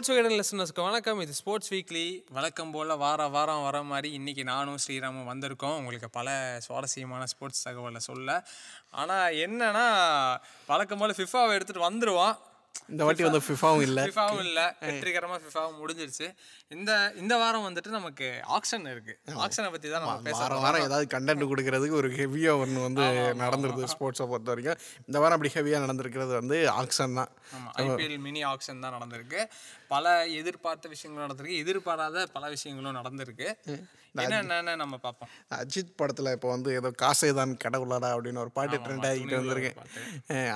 Sports வீடன் லிசனர்ஸ்க்கு வணக்கம். இது sports weekly வழக்கம் போல் வார வாரம் வர மாதிரி இன்றைக்கி நானும் ஸ்ரீராமும் வந்திருக்கோம். உங்களுக்கு பல சுவாரஸ்யமான ஸ்போர்ட்ஸ் தகவலை சொல்ல. ஆனால் என்னென்னா வழக்கம் போல் ஃபிஃபாவை எடுத்துகிட்டு வந்துடுவான் இந்த வாட்டி வந்து ஃபிஃபாவும் இல்லை. ஃபிஃபாவும் இல்லை. வெற்றிகரமாக ஃபிஃபாவும் முடிஞ்சிருச்சு. இந்த இந்த வாரம் வந்துட்டு நமக்கு ஆக்ஷன் இருக்கு. ஆக்ஷனை பற்றி தான் நம்ம வாரம் வாரம் ஏதாவது கண்டென்ட் கொடுக்கறதுக்கு ஒரு ஹெவியாக ஒன்று வந்து நடந்துருது ஸ்போர்ட்ஸை பொறுத்த வரைக்கும். இந்த வாரம் அப்படி ஹெவியாக நடந்திருக்கிறது வந்து ஆக்ஷன் தான். ஐபிஎல் மினி ஆக்ஷன் தான் நடந்திருக்கு. பல எதிர்பார்த்த விஷயங்களும் நடந்திருக்கு. எதிர்பாராத பல விஷயங்களும் நடந்திருக்கு. என்னென்னு நம்ம பார்ப்போம்? அஜித் படத்தில் இப்போ வந்து ஏதோ காசே தான் கடவுளாடா அப்படின்னு ஒரு பாட்டு ட்ரெண்ட் ஆகிட்டு வந்திருக்கு.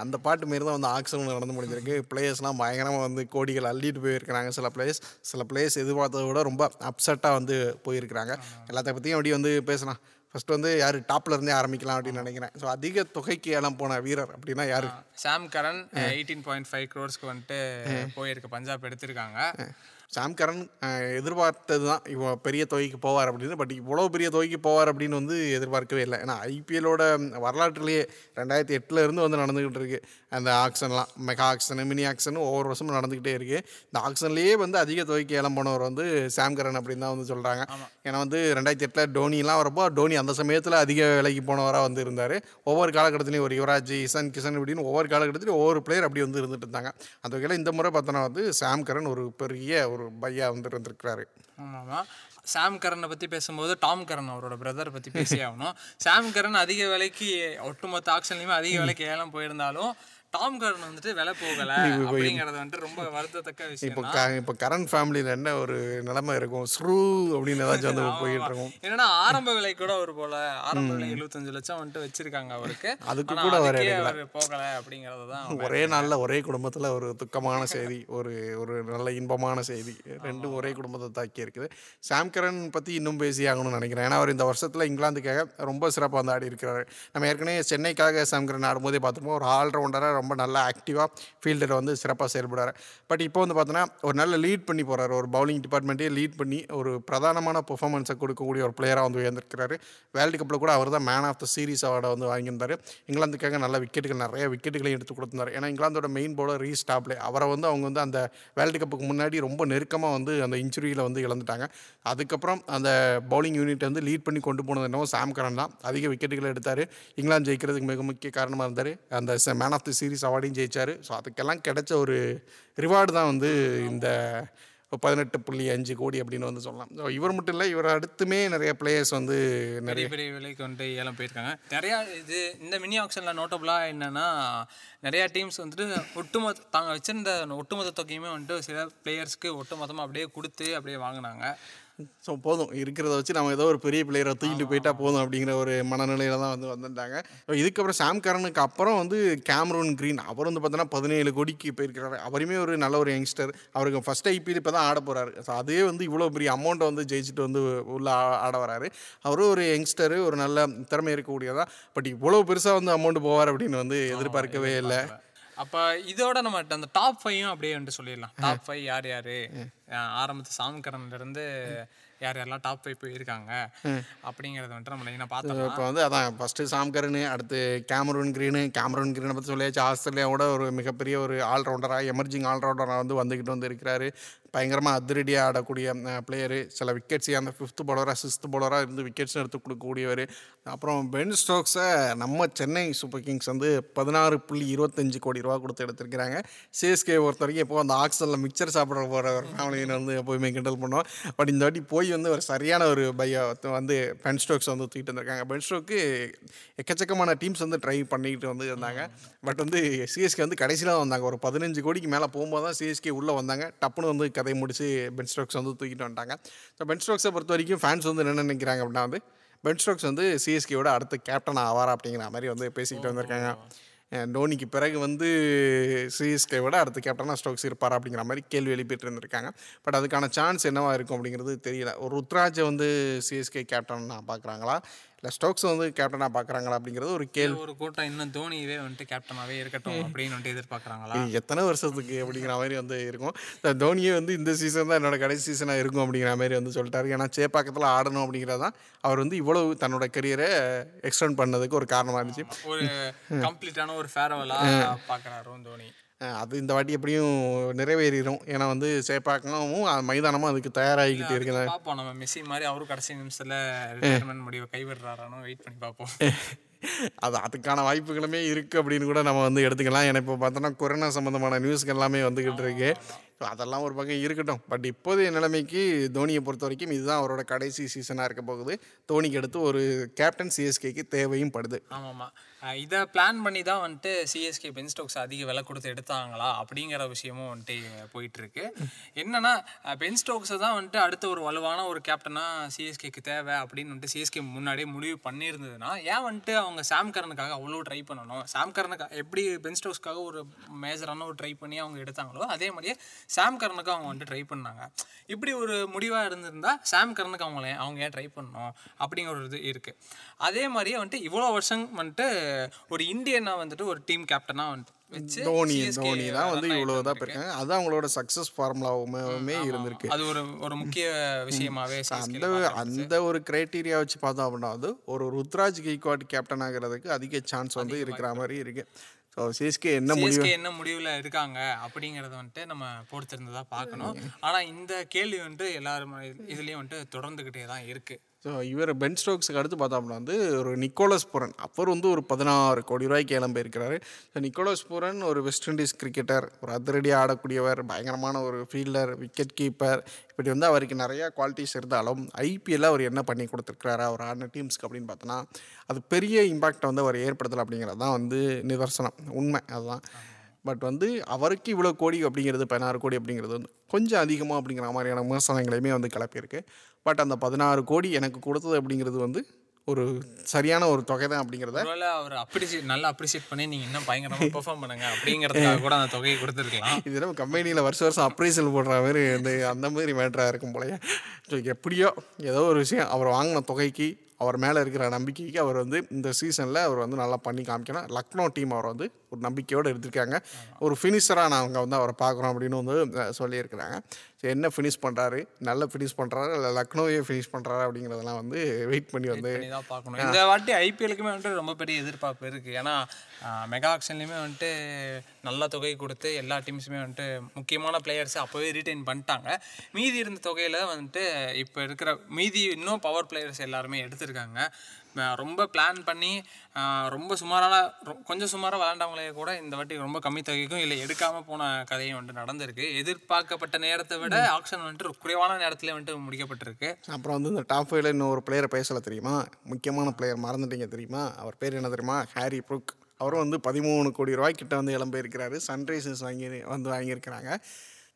அந்த பாட்டு மாரி தான் வந்து ஆக்ஷன் நடந்து முடிஞ்சிருக்கு. பிளேயர்ஸ்லாம் பயங்கரமாக வந்து கோடிகள் அள்ளிட்டு போயிருக்கிறாங்க. சில பிளேயர்ஸ் சில பிளேயர்ஸ் எதிர்பார்த்ததை விட ரொம்ப அப்செட்டாக வந்து போயிருக்கிறாங்க. எல்லாத்த பற்றியும் அப்படி வந்து பேசலாம். ஃபர்ஸ்ட் வந்து யார் டாப்ல இருந்தே ஆரம்பிக்கலாம் அப்படின்னு நினைக்கிறேன். ஸோ அதிக தொகைக்கு ஏலம் போன வீரர் அப்படின்னா யாரு? Sam Curran eighteen point five க்ரோர்ஸ்க்கு வந்துட்டு போயிருக்கு. பஞ்சாப் எடுத்திருக்காங்க. சாம் கரன் எதிர்பார்த்தது தான். இவ பெரிய தொகைக்கு போவார் அப்படின்னு. பட் இவ்வளோ பெரிய தொகைக்கு போவார் அப்படின்னு வந்து எதிர்பார்க்கவே இல்லை. ஏன்னா ஐபிஎலோட வரலாற்றுலேயே ரெண்டாயிரத்தி எட்டுல இருந்து வந்து நடந்துக்கிட்டு இருக்கு. அந்த ஆக்ஷன்லாம். மெகா ஆக்ஷன் மினி ஆக்ஷன் ஒவ்வொரு வருஷமும் நடந்துக்கிட்டே இருக்கு. இந்த ஆக்ஷன்லேயே வந்து அதிக தொகைக்கு ஏலம் போனவர் வந்து சாம் கரன் அப்படின்னு தான் வந்து சொல்கிறாங்க ஏன்னா வந்து ரெண்டாயிரத்தி எட்டில் டோனிலாம் வரப்போ டோனி அந்த சமயத்தில் அதிக விலைக்கு போனவராக வந்து இருந்தார். ஒவ்வொரு காலகட்டத்திலையும் ஒரு யுவராஜ் இசன் கிஷன் இப்படின்னு ஒவ்வொரு காலகட்டத்திலையும் ஒவ்வொரு பிளேயர் அப்படி வந்து இருந்துட்டு இருந்தாங்க. அந்த வகையில் இந்த முறை பார்த்தோன்னா வந்து சாம் கரன் ஒரு பெரிய ஒரு பையா வந்து இருந்திருக்கிறாரு. ஆமாம்மா சாம் கரனை பற்றி பேசும்போது டாம் கரன் அவரோட பிரதர் பற்றி பேசி ஆகணும். சாம் கரன் அதிக விலைக்கு ஒட்டுமொத்த ஆக்ஷன்லையுமே அதிக விலைக்கு ஏலம் போயிருந்தாலும் டாம் கரன் வந்துட்டு விலை போகல அப்படிங்கறது வந்துட்டு ரொம்ப வருத்தத்தக்க விஷயம் இப்போ இப்போ கரண்ட் ஃபேமிலியில் என்ன ஒரு நிலைமை இருக்கும்? ஸ்ரூ அப்படின்னு ஏதாச்சும் வந்து போயிட்டு இருக்கும். என்னன்னா ஆரம்ப விலை கூட அவர் போல. ஆரம்ப விலை எழுபத்தஞ்சு லட்சம் வந்துட்டு வச்சிருக்காங்க அவருக்கு. அதுக்கு கூட அவர் போகல அப்படிங்கறது தான் ஒரே நாளில் ஒரே குடும்பத்தில் ஒரு துக்கமான செய்தி ஒரு ஒரு நல்ல இன்பமான செய்தி. ரெண்டும் ஒரே குடும்பத்தை தாக்கி இருக்குது. சாம் கரன் பற்றி இன்னும் பேசி ஆகணும்னு நினைக்கிறேன். ஏன்னா அவர் இந்த வருஷத்தில் இங்கிலாந்துக்காக ரொம்ப சிறப்பாக வந்து ஆடி இருக்கிறாரு நம்ம ஏற்கனவே சென்னைக்காக சாம் கரன் ஆடும்போதே பார்த்துருப்போம். ஒரு ஆல்ரவுண்டராக ரொம்ப நல்லா ஆக்டிவாக ஃபீல்டில் வந்து சிறப்பாக செயல்படுறார். பட் இப்போ வந்து பார்த்தோன்னா ஒரு நல்ல லீட் பண்ணி போகிறார் ஒரு பவுலிங் டிபார்ட்மெண்ட்டே லீட் பண்ணி ஒரு பிரதானமான பெர்ஃபார்மன்ஸை கொடுக்கக்கூடிய ஒரு பிளேயராக வந்து உயர்ந்திருக்கிறாரு. வேர்ல்டு கப்பில் கூட அவர் தான் மேன் ஆஃப் த சீரிஸ் அவார்டை வந்து வாங்கியிருந்தார். இங்கிலாந்துக்காக நல்ல விக்கெட்டுகள் நிறைய விக்கெட்டுகளையும் எடுத்து கொடுத்துருந்தார். ஏன்னா இங்கிலாந்தோட மெயின் போலர் ரீ ஸ்டாப்லே அவரை வந்து அவங்க வந்து அந்த வேர்ல்டு கப்புக்கு முன்னாடி ரொம்ப நெருக்கமாக வந்து அந்த இன்ஜுரியில் வந்து இழந்துட்டாங்க. அதுக்கப்புறம் அந்த பவுலிங் யூனிட் வந்து லீட் பண்ணி கொண்டு போனது என்னவோ சாம் கரன் தான். அதிக விக்கெட்டுகளை எடுத்தார். இங்கிலாந்து ஜெயிக்கிறதுக்கு மிக முக்கிய காரணமாக இருந்தார். அந்த மேன் ஆஃப் தி சீரிஸ் அவார்டையும் ஜெயிச்சார். ஸோ அதுக்கெல்லாம் கிடைச்ச ஒரு ரிவார்டு தான் வந்து இந்த பதினெட்டு புள்ளி அஞ்சு கோடி அப்படின்னு வந்து சொல்லலாம். ஸோ இவர் மட்டும் இல்லை இவர் அடுத்துமே நிறைய பிளேயர்ஸ் வந்து நிறைய பெரிய பெரிய விலைக்கு வந்துட்டு ஏலம் போயிருக்காங்க. நிறையா இது இந்த மினி ஆக்ஷனில் நோட்டபுளாக என்னன்னா நிறையா டீம்ஸ் வந்துட்டு ஒட்டுமொத்த தாங்க வச்சிருந்த ஒட்டுமொத்த தொகையுமே வந்துட்டு சில பிளேயர்ஸ்க்கு ஒட்டுமொத்தமாக அப்படியே கொடுத்து அப்படியே வாங்கினாங்க. ஸோ போதும். இருக்கிறத வச்சு நம்ம ஏதோ ஒரு பெரிய பிளேயரை தூக்கிட்டு போயிட்டா போதும் அப்படிங்கிற ஒரு மனநிலையில தான் வந்து வந்துட்டாங்க So இதுக்கப்புறம் சாம் கரனுக்கு அப்புறம் வந்து கேமரூன் கிரீன் அவர் வந்து பார்த்தோன்னா பதினேழு கோடிக்கு போயிருக்கிறாரு. அவருமே ஒரு நல்ல ஒரு யங்ஸ்டர். அவருக்கு ஃபஸ்ட் ஐபிஎல் இப்போ தான் ஆட போகிறாரு ஸோ அதே வந்து இவ்வளோ பெரிய அமௌண்ட்டை வந்து ஜெயிச்சுட்டு வந்து உள்ள ஆட வராரு. அவரும் ஒரு யங்ஸ்டரு ஒரு நல்ல திறமை இருக்கக்கூடியதான் பட் இவ்வளோ பெருசாக வந்து அமௌண்ட் போவார் அப்படின்னு வந்து எதிர்பார்க்கவே இல்லை. அப்போ இதோட நம்ம அந்த டாப் ஃபைவும் அப்படியே வந்துட்டு சொல்லிடலாம். டாப் ஃபைவ் யார் யார்? ஆரம்பத்து சாம்கரன்ல இருந்து யார் யாரெல்லாம் டாப் ஃபைவ் போயிருக்காங்க அப்படிங்கிறத வந்துட்டு நம்ம லைனாக பார்த்தோம் இப்போ வந்து அதான் ஃபஸ்ட்டு சாம்கரனு அடுத்து கேமரூன் கிரீனு. கேமரூன் கிரீனை பற்றி சொல்லியாச்சு. ஆஸ்திரேலியாவோட ஒரு மிகப்பெரிய ஒரு ஆல்ரவுண்டராக எமர்ஜிங் ஆல்ரவுண்டராக வந்து வந்துக்கிட்டு வந்து இருக்கிறாரு. பயங்கரமாக அதிரடியாக ஆடக்கூடிய பிளேயரு சில விக்கெட்ஸ் அந்த ஃபிஃப்த் பவுலராக சிக்ஸ்த் பவுலராக இருந்து விக்கெட்ஸ் எடுத்து கொடுக்கக்கூடியவர். அப்புறம் பென் ஸ்டோக்ஸை நம்ம சென்னை சூப்பர் கிங்ஸ் வந்து பதினாறு புள்ளி இருபத்தஞ்சு கோடி ரூபா கொடுத்து எடுத்திருக்கிறாங்க. சிஎஸ்கே பொறுத்த வரைக்கும் இப்போ அந்த ஆக்சனில் மிக்சர் சாப்பிட போகிற ஒரு ஃபேமிலியை வந்து எப்போயுமே கிண்டல் பண்ணோம் பட் இந்த வாட்டி போய் வந்து ஒரு சரியான ஒரு பையா வந்து பென் ஸ்டோக்ஸ் வந்து தூக்கிட்டு வந்திருக்காங்க. பென் ஸ்டோக்கு எக்கச்சக்கமான டீம்ஸ் வந்து ட்ரை பண்ணிக்கிட்டு வந்து இருந்தாங்க. பட் வந்து சிஎஸ்கே வந்து கடைசியில் தான் வந்தாங்க. ஒரு பதினஞ்சு கோடிக்கு மேலே போகும்போது தான் சிஎஸ்கே உள்ளே வந்தாங்க. டப்புன்னு வந்து கதையை முடிச்சு பென் ஸ்டோக்ஸ் வந்து தூக்கிட்டு வந்துட்டாங்க. ஸோ பென் ஸ்டோக்ஸை பொறுத்த வரைக்கும் ஃபேன்ஸ் வந்து என்ன நினைக்கிறாங்க அப்படின்னா வந்து பென் ஸ்டோக்ஸ் வந்து சிஎஸ்கேவோட அடுத்த கேப்டன் ஆவாரா அப்படிங்கிற மாதிரி வந்து பேசிக்கிட்டு வந்திருக்காங்க. டோனிக்கு பிறகு வந்து சிஎஸ்கே விட அடுத்த கேப்டனாக ஸ்டோக்ஸ் இருப்பார் அப்படிங்கிற மாதிரி கேள்வி எழுப்பிட்டு இருந்திருக்காங்க. பட் அதுக்கான சான்ஸ் என்னவா இருக்கும் அப்படிங்கிறது தெரியல. ஒரு ருத்ராஜை வந்து சிஎஸ்கே கேப்டனாக பார்க்குறாங்களா இல்லை ஸ்டோக்ஸ் வந்து கேப்டனாக பார்க்குறாங்களா அப்படிங்கிறது ஒரு கேள்வி. ஒரு கூட்டம். இன்னும் தோனியவே வந்துட்டு கேப்டனாகவே இருக்கட்டும் அப்படின்னு வந்துட்டு எதிர்பார்க்குறாங்களா? எத்தனை வருஷத்துக்கு அப்படிங்கிற மாதிரி வந்து இருக்கும். தோனியே வந்து இந்த சீசன் தான் என்னோட கடைசி சீசனாக இருக்கும் அப்படிங்கிற மாதிரி வந்து சொல்லிட்டாரு. ஏன்னா சேப்பாக்கத்தில் ஆடணும் அப்படிங்கிறதான் அவர் வந்து இவ்வளவு தன்னோட கரியரை எக்ஸ்டெண்ட் பண்ணதுக்கு ஒரு காரணமாக இருந்துச்சு. ஒரு கம்ப்ளீட்டான ஒரு ஃபேர்வெலாக பார்க்குறாரு தோனி. அது இந்த வாட்டி எப்படியும் நிறைவேறிடும் ஏன்னா வந்து சேப்பாக்கமும் மைதானமும் அதுக்கு தயாராகிக்கிட்டு இருக்குது பார்ப்போம் நம்ம மெஸ்ஸி மாதிரி அவரும் கடைசி நிமிஷத்துல ரிட்டையர்மெண்ட் முடிவை கைவிடுறாரானோ வெயிட் பண்ணி பார்ப்போம் அது அதுக்கான வாய்ப்புகளுமே இருக்குது அப்படின்னு கூட நம்ம வந்து எடுத்துக்கலாம். ஏன்னா இப்போ பார்த்தோன்னா கொரோனா சம்மந்தமான நியூஸ்கள் எல்லாமே வந்துக்கிட்டு இருக்கு. ஸோ அதெல்லாம் ஒரு பக்கம் இருக்கட்டும். பட் இப்போதைய நிலைமைக்கு தோனியை பொறுத்த வரைக்கும் இதுதான் அவரோட கடைசி சீசனாக இருக்க போகுது. தோனிக்கு அடுத்து ஒரு கேப்டன் சிஎஸ்கேக்கு தேவையும் படுது. ஆமாம்மா இதை பிளான் பண்ணி தான் வந்துட்டு சிஎஸ்கே பென் ஸ்டோக்ஸ் அதிக விலை கொடுத்து எடுத்தாங்களா அப்படிங்கிற விஷயமும் வந்துட்டு போயிட்டுருக்கு. என்னென்னா என்னன்னா பென் ஸ்டோக்ஸை தான் வந்துட்டு அடுத்த ஒரு வலுவான ஒரு கேப்டனாக சிஎஸ்கேக்கு தேவை அப்படின்னு வந்துட்டு சிஎஸ்கே முன்னாடியே முடிவு பண்ணியிருந்ததுன்னா ஏன் வந்துட்டு அவங்க சாம் கரனுக்காக அவ்வளோ ட்ரை பண்ணணும்? சாம் கரனுக்காக எப்படி பென் ஸ்டோக்ஸ்க்காக ஒரு மேஜரான ஒரு ட்ரை பண்ணி அவங்க எடுத்தாங்களோ அதே மாதிரியே சாம் கரனுக்கு அவங்க வந்துட்டு ட்ரை பண்ணாங்க. இப்படி ஒரு முடிவாக இருந்திருந்தா சாம் கரனுக்கு அவங்கள அவங்க ஏன் ட்ரை பண்ணணும் அப்படிங்கிற ஒரு இது இருக்குது அதே மாதிரியே வந்துட்டு இவ்வளோ வருஷம் வந்துட்டு ஒரு இந்தியனா வந்துட்டு ஒரு டீம் கேப்டனாக வந்துட்டு தோனி தோனி தான் வந்து இவ்வளோ தான் போயிருக்காங்க. அதுதான் அவங்களோட சக்ஸஸ் ஃபார்முலாவுமே இருந்திருக்கு. அது ஒரு ஒரு முக்கிய விஷயமாவே அந்த அந்த ஒரு கிரைட்டீரியா வச்சு பார்த்தோம் அப்படின்னா அது ஒரு ருத்ராஜ் கெய்க்வாட் கேப்டன் ஆகிறதுக்கு அதிக சான்ஸ் வந்து இருக்கிற மாதிரி இருக்கு. ஸோ சிஎஸ்கே என்ன சிஎஸ்கே என்ன முடிவுல இருக்காங்க அப்படிங்கறத வந்துட்டு நம்ம பொறுத்திருந்து தான் பார்க்கணும் ஆனா இந்த கேள்வி வந்துட்டு எல்லாரும் இதுலயும் வந்துட்டு தொடர்ந்துகிட்டே தான் இருக்கு. ஸோ இவர் பென் ஸ்டோக்ஸுக்கு அடுத்து பார்த்தோம் அப்படின்னா வந்து ஒரு நிக்கோலஸ் பூரன் அவர் வந்து ஒரு பதினாறு கோடி ரூபாய்க்கு ஏலம் போயிருக்கிறாரு. ஸோ நிக்கோலஸ் பூரன் ஒரு வெஸ்ட் இண்டீஸ் கிரிக்கெட்டர் ஒரு அதிரடியாக ஆடக்கூடியவர் பயங்கரமான ஒரு ஃபீல்டர் விக்கெட் கீப்பர் இப்படி வந்து அவருக்கு நிறையா குவாலிட்டிஸ் இருந்தாலும் ஐபிஎல்ல அவர் என்ன பண்ணி கொடுத்துருக்கிறாரு அவர் ஆடின டீம்ஸ்க்கு அப்படின்னு பார்த்தோன்னா அது பெரிய இம்பாக்டை வந்து அவர் ஏற்படுத்தலை அப்படிங்கிறது தான் வந்து நிதர்சனம். உண்மை. அதுதான். பட் வந்து அவருக்கு இவ்வளோ கோடி அப்படிங்கிறது பதினாறு கோடி அப்படிங்கிறது வந்து கொஞ்சம் அதிகமாக அப்படிங்கிற மாதிரியான விமர்சனங்களையுமே வந்து கிளப்பியிருக்கு. பட் அந்த பதினாறு கோடி எனக்கு கொடுத்தது அப்படிங்கிறது வந்து ஒரு சரியான ஒரு தொகை தான் அப்படிங்கிறத அவர் அப்ரிசியேட் நல்லா அப்ரிசியேட் பண்ணி நீங்க இன்னும் பயங்கரமா பெர்ஃபார்ம் பண்ணுங்க அப்படிங்கறதுக்காக கூட அந்த தொகையை கொடுத்துருக்கலாம். இது நம்ம கம்பெனியில் வருஷம் வருஷம் அப்ரைசல் போடுற மாதிரி இந்த அந்த மாதிரி மேட்டராக இருக்கும் போலயே. ஸோ எப்படியோ ஏதோ ஒரு விஷயம் அவர் வாங்கின தொகைக்கு அவர் மேலே இருக்கிற நம்பிக்கைக்கு அவர் வந்து இந்த சீசனில் அவர் வந்து நல்லா பண்ணி காமிக்கணும். லக்னோ டீம் அவர் வந்து ஒரு நம்பிக்கையோடு எடுத்திருக்காங்க. ஒரு ஃபினிஷராக நாங்கள் வந்து அவரை பார்க்குறோம் அப்படின்னு வந்து சொல்லியிருக்கிறாங்க. ஸோ என்ன ஃபினிஷ் பண்ணுறாரு நல்ல ஃபினிஷ் பண்ணுறாரு இல்லை லக்னோவே ஃபினிஷ் பண்ணுறாரு அப்படிங்கிறதெல்லாம் வந்து வெயிட் பண்ணி வந்து பார்க்கணும். இந்த வாட்டி ஐபிஎலுக்குமே வந்துட்டு ரொம்ப பெரிய எதிர்பார்ப்பு இருக்கு. ஏன்னா மெகா ஆக்ஷன்லையுமே வந்துட்டு நல்ல தொகை கொடுத்து எல்லா டீம்ஸுமே வந்துட்டு முக்கியமான பிளேயர்ஸை அப்போவே ரீட்டைன் பண்ணிட்டாங்க. மீதி இருந்த தொகையில் வந்துட்டு இப்போ இருக்கிற மீதி இன்னும் பவர் பிளேயர்ஸ் எல்லாருமே எடுத்திருக்காங்க. ம- ரொம்ப பிளான் பண்ணி ரொம்ப சுமாரான கொஞ்சம் சுமாராக விளாண்டவங்களே கூட இந்த வாட்டி ரொம்ப கம்மி தொகைக்கும் இல்லை எடுக்காமல் போன கதையும் வந்துட்டு நடந்திருக்கு. எதிர்பார்க்கப்பட்ட நேரத்தை விட ஆக்ஷன் வந்துட்டு ஒரு குறைவான நேரத்திலே வந்துட்டு முடிக்கப்பட்டிருக்கு. அப்புறம் வந்து இந்த டாப் ஃபைவ்ல இன்னும் ஒரு பிளேயரை பேசல தெரியுமா? முக்கியமான பிளேயர் மறந்துட்டீங்க தெரியுமா? அவர் பேர் என்ன தெரியுமா? Harry Brook. அவரும் வந்து பதிமூணு கோடி ரூபாய் கிட்ட வந்து இளம்பியிருக்கிறாரு சன்ரைசர்ஸ் வாங்கி வந்து வாங்கியிருக்கிறாங்க.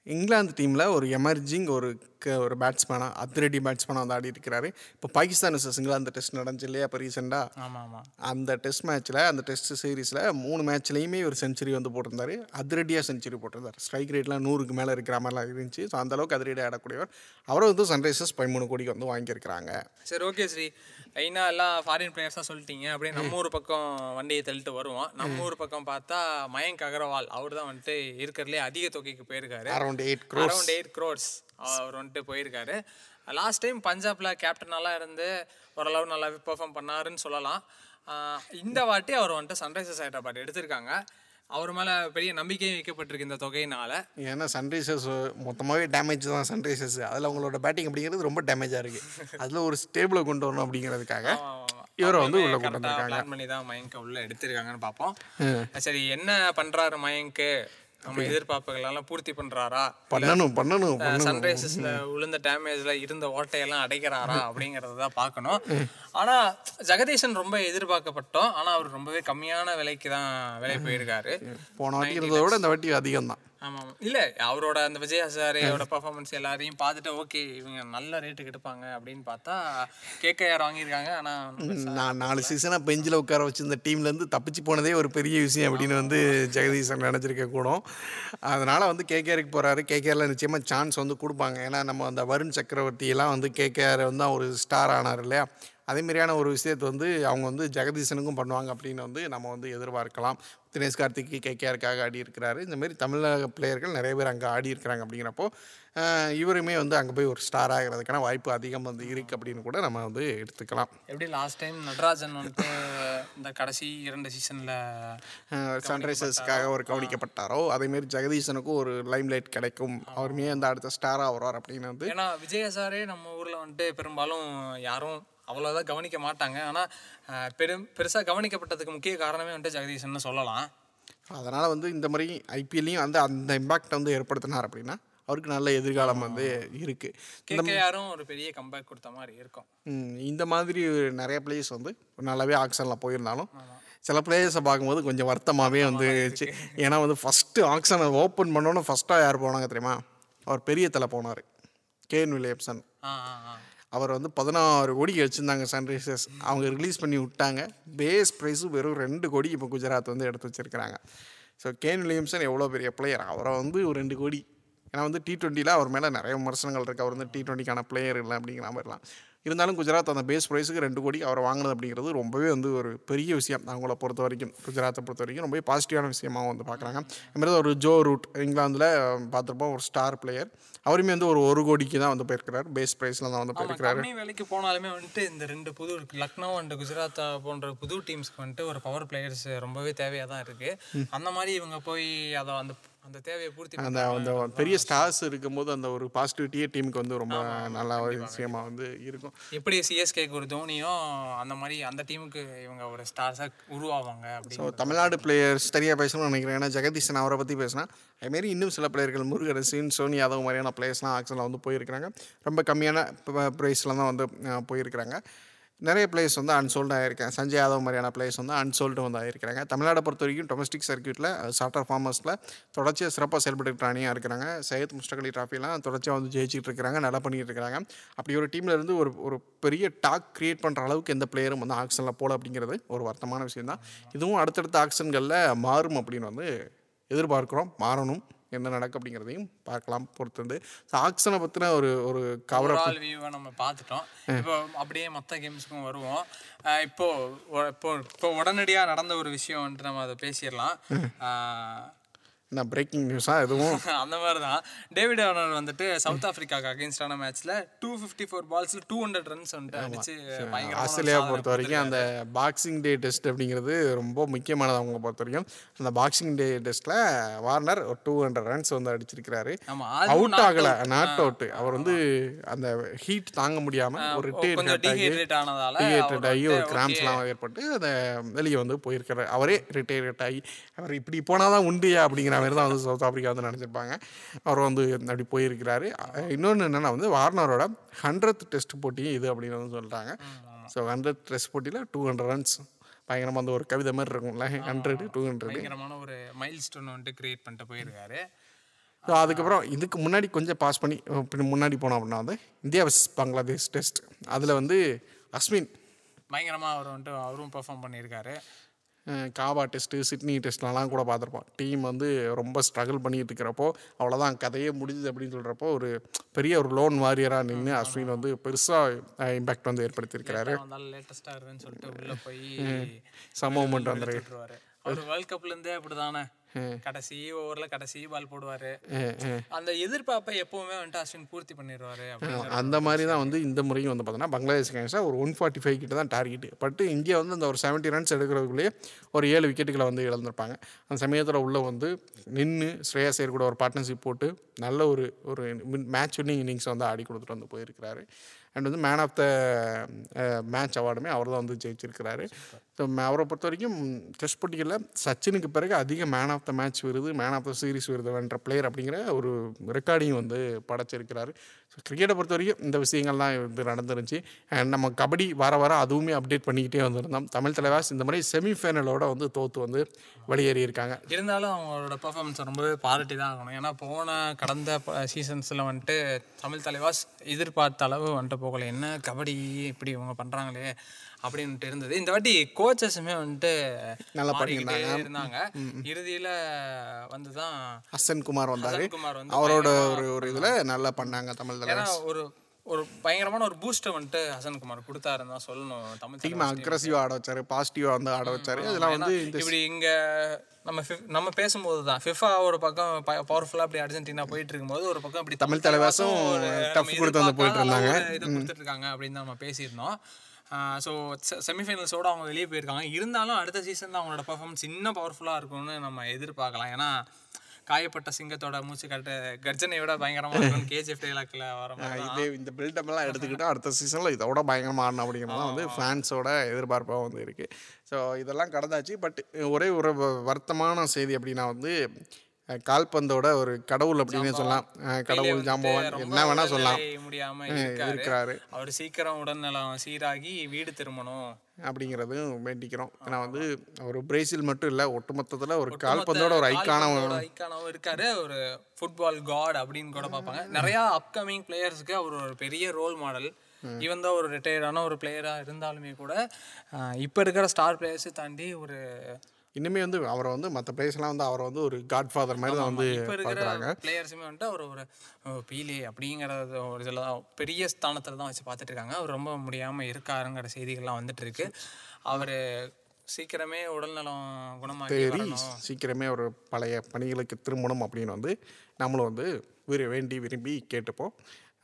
இங்கிலாந்து டீமில் ஒரு எமர்ஜிங் ஒரு க ஒரு பேட்ஸ்மேனாக அதிரடி பேட்ஸ்மேனாக வந்து ஆடி இருக்கிறாரு இப்போ பாகிஸ்தான் vs இங்கிலாந்து டெஸ்ட் நடந்துச்சு இல்லையா இப்போ ரீசெண்டாக ஆமாம் ஆமாம் அந்த டெஸ்ட் மேட்ச்சில் அந்த டெஸ்ட் சீரீஸில் மூணு மேட்ச்லேயுமே ஒரு செஞ்சுரி வந்து போட்டிருந்தாரு. அதிரடியாக செஞ்சுரி போட்டிருந்தார். ஸ்ட்ரைக் ரேட்லாம் நூறுக்கு மேலே இருக்கிற மாதிரிலாம் இருந்துச்சு. ஸோ அந்தளவுக்கு அதிரடியாக ஆடக்கூடியவர். அவரை வந்து சன்ரைசர்ஸ் பதிமூணு கோடிக்கு வந்து வாங்கியிருக்கிறாங்க. சரி ஓகே ஸ்ரீ ஐநா எல்லாம் ஃபாரின் பிளேயர்ஸாக சொல்லிட்டீங்க. அப்படியே நம்ம ஊர் பக்கம் வண்டியை தள்ளிட்டு வருவோம். நம்ம ஊர் பக்கம் பார்த்தா மயங்க் அகர்வால் அவர் தான் வந்துட்டு இருக்கிறதுலே அதிக தொகைக்கு போயிருக்காரு. Around eight around eight crores அவர் வந்துட்டு போயிருக்காரு. லாஸ்ட் டைம் பஞ்சாப்ல கேப்டனாலாம் இருந்து ஓரளவு நல்லாவே பெர்ஃபார்ம் பண்ணாருன்னு சொல்லலாம். இந்த வாட்டி அவர் வந்துட்டு சன்ரைசர்ஸ் ஹைதராபாத் எடுத்திருக்காங்க. அவர் மேலே பெரிய நம்பிக்கையும் வைக்கப்பட்டிருக்கு இந்த தொகையினால. ஏன்னா சன்ரைசர்ஸ் மொத்தமாகவே டேமேஜ் தான் சன்ரைசர்ஸ் அதில் அவங்களோட பேட்டிங் அப்படிங்கிறது ரொம்ப டேமேஜாக இருக்குது அதில் ஒரு ஸ்டேபிளை கொண்டு வரணும் அப்படிங்கிறதுக்காக இவரை வந்து உள்ள கொண்டு வந்திருக்காங்க. பிளான் பண்ணி தான் மயங்க உள்ள எடுத்திருக்காங்கன்னு பார்ப்போம். சரி என்ன பண்றாரு மயங்க்கு நம்ம எதிர்பார்ப்புகள் எல்லாம் பூர்த்தி பண்றாரா? பண்ணணும் பண்ணணும் சன்ரைசஸ்ல விழுந்த டேமேஜ்ல இருந்த ஓட்டையெல்லாம் அடைக்கிறாரா அப்படிங்கறத தான் பார்க்கணும். ஆனா ஜெகதீசன் ரொம்ப எதிர்பார்க்கப்பட்டோம். ஆனா அவர் ரொம்பவே கம்மியான விலைக்கு தான் விலை போயிருக்காரு. போன வாட்டி இருந்ததை விட இந்த வாட்டி அதிகம் தான் ஆமா ஆமா. இல்ல அவரோட அந்த விஜய் ஹசாரேயோட பர்ஃபார்மன்ஸ் எல்லாரையும் பார்த்துட்டு ஓகே இவங்க நல்ல ரேட்டுக்கு எடுப்பாங்க அப்படின்னு பார்த்தா கேகேஆர் வாங்கியிருக்காங்க. ஆனா நான் நாலு சீசனாக பெஞ்சில் உட்கார வச்சு இந்த டீம்லேருந்து தப்பிச்சு போனதே ஒரு பெரிய விஷயம் அப்படின்னு வந்து ஜெகதீசன் நினச்சிருக்க கூடும். அதனால் வந்து கேகேஆருக்கு போகிறாரு கேகேஆரில் நிச்சயமாக சான்ஸ் வந்து கொடுப்பாங்க. ஏன்னா நம்ம அந்த வருண் சக்கரவர்த்தி எல்லாம் வந்து கேகேஆர் வந்து ஒரு ஸ்டார் ஆனார் இல்லையா? அதே மாதிரியான ஒரு விஷயத்தை வந்து அவங்க வந்து ஜெகதீசனுக்கும் பண்ணுவாங்க அப்படின்னு வந்து நம்ம வந்து எதிர்பார்க்கலாம். தினேஷ் கார்த்திக் கேகேஆருக்காக ஆடி இருக்கிறாரு இந்த மாதிரி தமிழக பிளேயர்கள் நிறைய பேர் அங்கே ஆடி இருக்கிறாங்க அப்படிங்கிறப்போ இவருமே வந்து அங்கே போய் ஒரு ஸ்டார் ஆகிறதுக்கான வாய்ப்பு அதிகம் வந்து இருக்குது அப்படின்னு கூட நம்ம வந்து எடுத்துக்கலாம். எப்படி லாஸ்ட் டைம் நடராஜன் வந்துட்டு இந்த கடைசி இரண்டு சீசன்ல சன்ரைசர்ஸ்க்காக ஒரு கவனிக்கப்பட்டாரோ? அதேமாரி ஜெகதீசனுக்கும் ஒரு லைம் லைட் கிடைக்கும் அவருமே அந்த அடுத்த ஸ்டாராக வருவார் அப்படின்னு வந்து ஏன்னா விஜய சாரே நம்ம ஊர்ல வந்துட்டு பெரும்பாலும் யாரும் அவ்வளோதான் கவனிக்க மாட்டாங்க. ஆனா அஹ், பெரும் பெருசா கவனிக்கப்பட்டதுக்கு முக்கிய காரணமே வந்துட்டு ஜெகதீசன் சொல்லலாம். அதனால் வந்து இந்த மாதிரி ஐபிஎல்லையும் வந்து அந்த இம்பாக்டை வந்து ஏற்படுத்தினார் அப்படின்னா அவருக்கு நல்ல எதிர்காலம் வந்து இருக்குது கேகேஆரும் ஒரு பெரிய கம்பேக் கொடுத்த மாதிரி இருக்கும். இந்த மாதிரி நிறைய பிளேயர்ஸ் வந்து நல்லாவே ஆக்ஷனில் போயிருந்தாலும் சில பிளேயர்ஸை பார்க்கும்போது கொஞ்சம் வருத்தமாகவே வந்துச்சு ஏன்னா வந்து ஃபஸ்ட்டு ஆக்ஷனை ஓப்பன் பண்ணோன்னு ஃபஸ்ட்டாக யார் போனாங்க தெரியுமா? அவர் பெரிய தலை போனார். கேன் வில்லியம்சன் ஆ ஆ ஆ. அவர் வந்து பதினாறு கோடிக்கு வச்சுருந்தாங்க சன்ரைசர்ஸ். அவங்க ரிலீஸ் பண்ணி விட்டாங்க. பேஸ் ப்ரைஸு வெறும் ரெண்டு கோடி இப்போ குஜராத் வந்து எடுத்து வச்சிருக்கிறாங்க. ஸோ கேன் வில்லியம்சன் எவ்வளோ பெரிய பிளேயர் அவரை வந்து ஒரு ரெண்டு கோடி. ஏன்னா வந்து டி ட்வெண்ட்டியில் அவர் மேலே நிறைய விமர்சனங்கள் இருக்குது அவர் வந்து டி டுவெண்ட்டிக்கான பிளேயர் இல்லை அப்படிங்கிற மாதிரிலாம். இருந்தாலும் குஜராத் அந்த பேஸ் ப்ரைஸுக்கு ரெண்டு கோடி அவர் வாங்கினது அப்படிங்கிறது ரொம்பவே வந்து ஒரு பெரிய விஷயம் அவங்கள பொறுத்த வரைக்கும். குஜராத்தை பொறுத்த வரைக்கும் ரொம்பவே பாசிட்டிவான விஷயமாக வந்து பார்க்குறாங்க. அதுமாதிரி ஒரு ஜோ ரூட் இங்கிலாந்தில் பார்த்துருப்போம் ஒரு ஸ்டார் பிளேயர் அவருமே வந்து ஒரு ஒரு கோடிக்கு தான் வந்து போயிருக்கிறார். பேஸ் ப்ரைஸில் தான் வந்து போயிருக்கிறாரு. விலைக்கு போனாலுமே வந்துட்டு இந்த ரெண்டு புது லக்னோ அண்ட் குஜராத் போன்ற புது டீம்ஸ்க்கு வந்துட்டு ஒரு பவர் பிளேயர்ஸ் ரொம்பவே தேவையா தான் இருக்கு அந்த மாதிரி இவங்க போய் அதை அந்த அந்த தேவையை பூர்த்தி அந்த அந்த பெரிய ஸ்டார்ஸ் இருக்கும்போது அந்த ஒரு பாசிட்டிவிட்டியே டீமுக்கு வந்து ரொம்ப நல்ல ஒரு விஷயமா வந்து இருக்கும். எப்படி சிஎஸ்கேக்கு ஒரு தோனியும் அந்த மாதிரி அந்த டீமுக்கு இவங்க ஒரு ஸ்டார்ஸாக உருவாவாங்க ஸோ தமிழ்நாடு பிளேயர்ஸ் தனியாக பேசணும்னு நினைக்கிறேன். ஏன்னா ஜெகதீசன் அவரை பற்றி பேசினா அதுமாரி இன்னும் சில பிளேயர்கள் முருகரசின் சோனி யாதவ் மாதிரியான பிளேயர்ஸ்லாம் ஆக்ஷனில் வந்து போயிருக்கிறாங்க. ரொம்ப கம்மியான ப்ரைஸில் தான் வந்து போயிருக்கிறாங்க. நிறைய பிளேயர்ஸ் வந்து அன்சோல்டு ஆகிருக்காங்க சஞ்சய் யாதவ் மாதிரியான பிளேயர்ஸ் வந்து அன்சோல்டு வந்து ஆகிருக்கிறாங்க தமிழ்நாடை பொறுத்த வரைக்கும் டொமஸ்டிக் சர்க்கியூட்டில் சார்ட்டர் ஃபார்மர்ஸில் தொடர்ச்சியாக சிறப்பாக செயல்பட்டு அணியாக இருக்கிறாங்க. சையத் முஸ்டக் அலி ட்ராஃபிலாம் தொடர்ச்சியாக வந்து ஜெயிச்சிட்டு இருக்கிறாங்க. நல்லா பண்ணிகிட்டு இருக்கிறாங்க. அப்படி ஒரு டீமில் இருந்து ஒரு ஒரு பெரிய டாக் கிரியேட் பண்ணுற அளவுக்கு எந்த பிளேயரும் வந்து ஆக்ஷனில் போல அப்படிங்கிறது ஒரு வருத்தமான விஷயம் தான் இதுவும் அடுத்தடுத்த ஆக்ஷன்களில் மாறும் அப்படின்னு வந்து எதிர்பார்க்குறோம். மாறணும். என்ன நடக்கும் அப்படிங்கிறதையும் பார்க்கலாம் பொறுத்திருந்து. ஆக்ஷனை பற்றின ஒரு ஒரு கவர் வியூவை நம்ம பார்த்துட்டோம். இப்போ அப்படியே மற்ற கேம்ஸுக்கும் வருவோம். இப்போது இப்போ இப்போ இப்போ உடனடியாக நடந்த ஒரு விஷயம் வந்துட்டு நம்ம அதை பேசிடலாம். என்ன பிரேக்கிங் நியூஸாக எதுவும்? அந்த மாதிரி தான் டேவிட் வார்னர் வந்துட்டு சவுத் ஆப்பிரிக்காக்கு அகேன்ஸ்டான மேட்ச்ல டூ ஃபிஃப்டி ஃபோர் பால்ஸ்ல டூ ஹண்ட்ரட் ரன்ஸ் வந்துட்டு அடிச்சு சாதனை பொறுத்த வரைக்கும் அந்த பாக்ஸிங் டே டெஸ்ட் அப்படிங்கிறது ரொம்ப முக்கியமானது அவங்க பொறுத்த வரைக்கும். அந்த பாக்ஸிங் டே டெஸ்ட்டில் வார்னர் ஒரு டூ ஹண்ட்ரட் ரன்ஸ் வந்து அடிச்சிருக்கிறாரு. அவுட் ஆகலை நாட் அவுட் அவர் வந்து அந்த ஹீட் தாங்க முடியாமல் ஒரு ரிட்டையர்ட் கொஞ்சம் ஆகி டீஹைட்ரேட் ஆகி ஒரு கிராம்ஸ்லாம் ஏற்பட்டு அதை வெளியே வந்து போயிருக்கிறார். அவரே ரிட்டையர்ட் ஆகி அவர் இப்படி போனால் தான் உண்டுயா அப்படிங்கிற மாதிரி தான் வந்து சவுத் ஆப்பிரிக்கா வந்து நினச்சிருப்பாங்க. அவர் வந்து அப்படி போயிருக்கிறாரு. இன்னொன்று என்னென்னா வந்து வார்னரோட ஹண்ட்ரட் டெஸ்ட் போட்டி இது அப்படின்னு வந்து சொல்கிறாங்க ஸோ ஹண்ட்ரட் டெஸ்ட் போட்டியில் டூ ஹண்ட்ரட் ரன்ஸ் பயங்கரமாக வந்து ஒரு கவிதை மாதிரி இருக்கும்ல. ஹண்ட்ரட் டூ ஹண்ட்ரட் பயங்கரமான ஒரு மைல் ஸ்டோன் வந்துட்டு கிரியேட் பண்ணிட்டு போயிருக்காரு. ஸோ அதுக்கப்புறம் இதுக்கு முன்னாடி கொஞ்சம் பாஸ் பண்ணி முன்னாடி போனோம் அப்படின்னா வந்து இந்தியா vs பங்களாதேஷ் டெஸ்ட் அதில் வந்து அஸ்வின். பயங்கரமா அவர் வந்துட்டு அவரும் பெர்ஃபார்ம் பண்ணியிருக்காரு. காபா டெஸ்ட்டு சிட்னி டெஸ்ட்லலாம் கூட பார்த்துருப்போம். டீம் வந்து ரொம்ப ஸ்ட்ரகிள் பண்ணிட்டு இருக்கிறப்போ அவ்வளோதான் கதையே முடிஞ்சுது அப்படின்னு சொல்கிறப்போ ஒரு பெரிய ஒரு லோன் வாரியராக நின்று அஸ்வின் வந்து பெருசாக இம்பேக்ட் வந்து ஏற்படுத்தியிருக்கிறாரு. சொல்லிட்டு உள்ள போய் சம மூமெண்ட் வந்து விட்டுருவாரு அவர் வேர்ல்ட் கப்ல இருந்தே அப்படிதானே? கடைசி ஓவர்ல கடைசி பால் போடுவாரு. அந்த எதிர்பார்ப்பை எப்பவுமே வந்துட்டு அஸ்வின் பூர்த்தி பண்ணிடுவாரு அந்த மாதிரி தான் வந்து இந்த முறையும் வந்து பார்த்தோன்னா பங்களாதேஷ் கேங்ஸாக ஒரு ஒன் ஃபார்ட்டி ஃபைவ் கிட்ட தான் டார்கெட் பட் இந்தியா வந்து அந்த ஒரு செவன்ட்டி ரன்ஸ் எடுக்கிறதுக்குள்ளேயே ஒரு ஏழு விக்கெட்டுகளை வந்து இழந்திருப்பாங்க. அந்த சமயத்தில் உள்ள வந்து நின்று ஸ்ரேயாஸ் ஐயர் கூட ஒரு பார்ட்னர்ஷிப் போட்டு நல்ல ஒரு ஒரு மேட்ச் வின்னிங் இன்னிங்ஸ் வந்து ஆடி கொடுத்துட்டு வந்து போயிருக்கிறாரு. அண்ட் வந்து மேன் ஆஃப் த மேட்ச் அவார்டுமே அவர் தான் வந்து ஜெயிச்சிருக்கிறாரு. அவரை பொறுத்த வரைக்கும் டெஸ்ட் போட்டிகளில் சச்சினுக்கு பிறகு அதிக மேன் ஆஃப் த மேட்ச் விருது மேன் ஆஃப் த சீரிஸ் விருது வென்ற பிளேயர் அப்படிங்கிற ஒரு ரெக்கார்டையும் வந்து படைச்சிருக்கிறாரு. ஸோ கிரிக்கெட்டை பொறுத்த வரைக்கும் இந்த விஷயங்கள்லாம் வந்து நடந்துருந்துச்சு. அண்ட் நம்ம கபடி வர வர அதுவுமே அப்டேட் பண்ணிக்கிட்டே வந்திருந்தோம். தமிழ் தலைவாஸ் இந்த மாதிரி செமிஃபைனலோட வந்து தோற்று வந்து வெளியேறி இருக்காங்க இருந்தாலும் அவங்களோட பெர்ஃபார்மன்ஸ் ரொம்பவே பாராட்டி தான் ஆகணும் ஏன்னா போன கடந்த சீசன்ஸில் வந்துட்டு தமிழ் தலைவாஸ் எதிர்பார்த்த அளவு வந்துட்டு போகல. என்ன கபடி இப்படி இவங்க பண்ணுறாங்களே அப்படின்ட்டு இருந்தது. இந்த வாட்டி கோச்சஸுமே வந்துட்டு நல்லா மாறிக்கிட்டே இருந்தாங்க. இறுதியில் வந்து தான் ஹசன் குமார் வந்தார். குமார் வந்து அவரோட ஒரு ஒரு இதில் நல்லா பண்ணாங்க தமிழ் ஒரு ஒரு பயங்கரமான ஒரு பூஸ்ட்டை வந்துட்டு ஹசன் குமார் கொடுத்தாருன்னு தான் சொல்லணும் தமிழ் டீம் அக்ரஸிவாக ஆட வச்சாரு பாசிட்டிவாக வந்து ஆட வச்சாரு. இதெல்லாம் வந்து இப்படி இங்க நம்ம நம்ம பேசும்போது தான் ஃபிஃபா ஒரு பக்கம் பவர்ஃபுல்லா அப்படி அர்ஜென்டினா போயிட்டு இருக்கும்போது ஒரு பக்கம் இப்படி தமிழ் தலைவாசும் நம்ம கொடுத்து வந்து போயிட்டு இருந்தாங்க. இதை கொடுத்துட்டு இருக்காங்க அப்படின்னு தான் நம்ம பேசியிருந்தோம். ஸோ செமிஃபைனல்ஸோட அவங்க வெளியே போயிருக்காங்க. இருந்தாலும் அடுத்த சீசனில் அவங்களோட பர்ஃபார்மன்ஸ் இன்னும் பவர்ஃபுல்லாக இருக்கும்னு நம்ம எதிர்பார்க்கலாம். ஏன்னா காயப்பட்ட சிங்கத்தோட மூச்சு கட்ட கர்ஜனை விட பயங்கரமாக இருக்கும் கேஜிஎஃப் டைலாக்ல வர. இதே இந்த பில்டப் எல்லாம் எடுத்துக்கிட்டு அடுத்த சீசனில் இதோட பயங்கரமாக ஆடணும் அப்படிங்கிறது வந்து ஃபேன்ஸோட எதிர்பார்ப்பாக வந்து இருக்குது ஸோ இதெல்லாம் கடந்தாச்சு பட் ஒரே ஒரு வருத்தமான செய்தி அப்படின்னா வந்து கால்பந்தோட ஒரு கடவுள் அப்படின்னு சொல்லலாம். கடவுள் ஜாம்பவான் என்ன வேணால் சொல்லலாம். முடியாம இருக்கிறாரு. அவர் சீக்கிரம் உடல்நலம் சீராகி வீடு திரும்பணும். அப்படிங்கிறதும் வேண்டிக்கிறோம். ஏன்னா வந்து ஒரு பிரேசில் மட்டும் இல்லை ஒட்டுமொத்தத்தில் ஒரு கால்பந்தோட ஒரு ஐக்கான ஐக்கானாவும் இருக்காரு. ஒரு ஃபுட்பால் காட் அப்படின்னு கூட பார்ப்பாங்க. நிறைய அப்கமிங் பிளேயர்ஸ்க்கு அவர் ஒரு பெரிய ரோல் மாடல் ஈவன் தான் ஒரு ரிட்டையர்டான ஒரு பிளேயராக இருந்தாலுமே கூட இப்போ இருக்கிற ஸ்டார் பிளேயர்ஸை தாண்டி ஒரு இனிமே வந்து அவரை வந்து மற்ற பிளேஸ்லாம் வந்து அவரை வந்து ஒரு காட் ஃபாதர் மாதிரி தான் வந்து பார்க்குறாங்க. பிளேயர்ஸுமே வந்துட்டு அவர் ஒரு பீலே அப்படிங்கிறது ஒரு இதில் தான் பெரிய ஸ்தானத்தில் தான் வச்சு பார்த்துட்டு இருக்காங்க. அவர் ரொம்ப முடியாமல் இருக்காருங்கிற செய்திகள்லாம் வந்துட்டு இருக்கு. அவர் சீக்கிரமே உடல்நலம் குணமாகி சீக்கிரமே ஒரு பழைய பணிகளுக்கு திரும்பணும் அப்படின்னு வந்து நம்மளும் வந்து விரு வேண்டி விரும்பி கேட்டுப்போம்.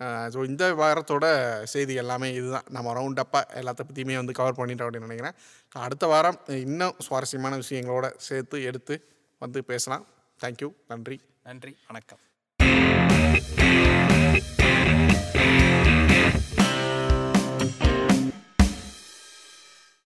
ஸோ இந்த வாரத்தோட செய்தி எல்லாமே இதுதான். நம்ம ரவுண்டப்பாக எல்லாத்த பற்றியுமே வந்து கவர் பண்ணிட்டோம் அப்படின்னு நினைக்கிறேன். அடுத்த வாரம் இன்னும் சுவாரஸ்யமான விஷயங்களோட சேர்த்து எடுத்து வந்து பேசலாம். தேங்க்யூ நன்றி. நன்றி. வணக்கம்.